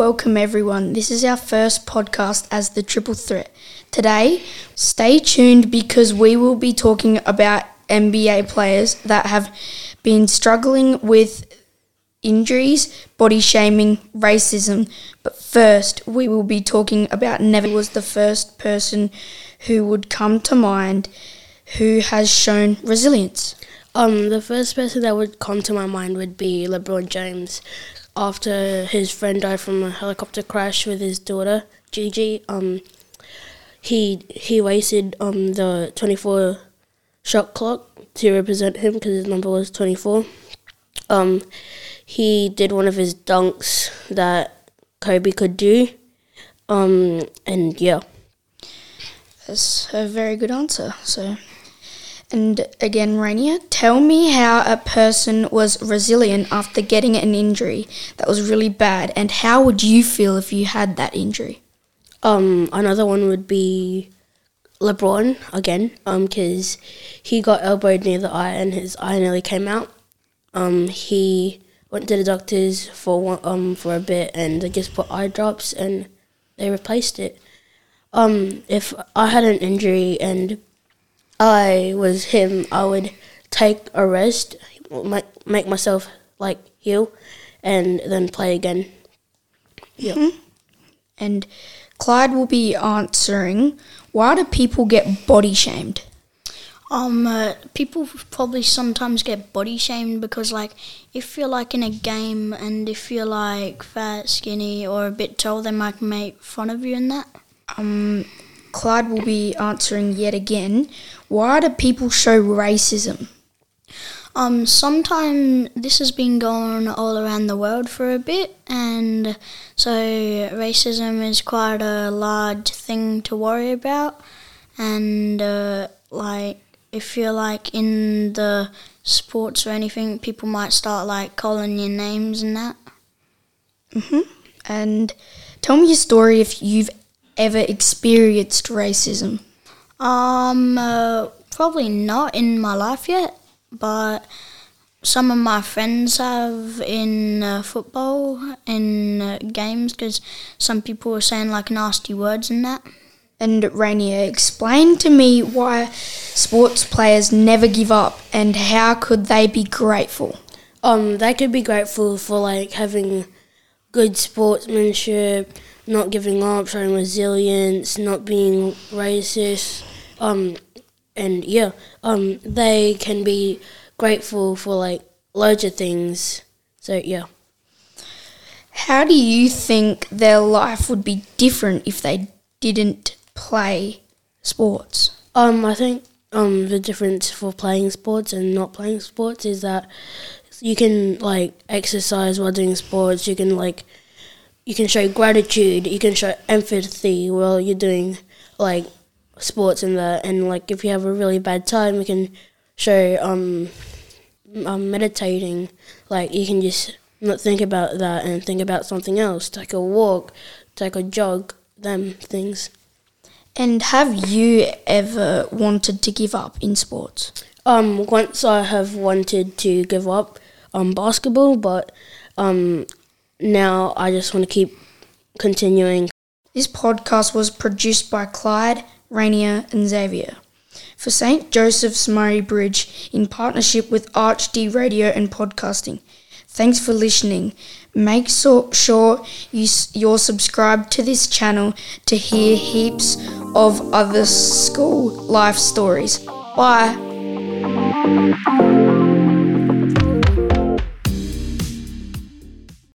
welcome everyone. This is our first podcast as the Triple Threat. Today, stay tuned because we will be talking about NBA players that have been struggling with injuries, body shaming, racism. But first, we will be talking about Never was the first person who would come to mind who has shown resilience. Um, the first person that would come to my mind would be LeBron James. After his friend died from a helicopter crash with his daughter Gigi, um, he he wasted um the twenty four shot clock to represent him because his number was twenty four. Um, he did one of his dunks that Kobe could do. Um, and yeah. That's a very good answer. So, and again, Rainier, tell me how a person was resilient after getting an injury that was really bad, and how would you feel if you had that injury? Um, another one would be LeBron again, um, because he got elbowed near the eye and his eye nearly came out. Um, he went to the doctors for one, um for a bit and they just put eye drops and they replaced it. Um, if I had an injury and I was him, I would take a rest, make make myself like heal, and then play again. Yeah. Mm-hmm. And Clyde will be answering why do people get body shamed? Um, uh, people probably sometimes get body shamed because, like, if you're like in a game and if you're like fat, skinny, or a bit tall, they might make fun of you in that. Um, Clyde will be answering yet again. Why do people show racism? Um, sometimes this has been going all around the world for a bit, and so racism is quite a large thing to worry about, and uh, like if you're like in the sports or anything, people might start like calling your names and that. Mhm. And tell me a story if you've ever experienced racism. Um, uh, probably not in my life yet, but some of my friends have in uh, football in uh, games because some people were saying like nasty words and that. And Rainier, explain to me why sports players never give up and how could they be grateful? Um, they could be grateful for like having good sportsmanship, not giving up, showing resilience, not being racist. Um, and yeah, um, they can be grateful for like loads of things. So yeah. How do you think their life would be different if they didn't play sports? Um, I think um the difference for playing sports and not playing sports is that you can like exercise while doing sports. You can like you can show gratitude. You can show empathy while you're doing like sports and that. And like if you have a really bad time, you can show um, um meditating. Like you can just not think about that and think about something else. Take a walk, take a jog. Them things. And have you ever wanted to give up in sports? Um, once I have wanted to give up on basketball, but um, now I just want to keep continuing. This podcast was produced by Clyde, Rainier, and Xavier for St. Joseph's Murray Bridge in partnership with ArchD Radio and Podcasting. Thanks for listening. Make so, sure you, you're subscribed to this channel to hear heaps of other school life stories. Bye.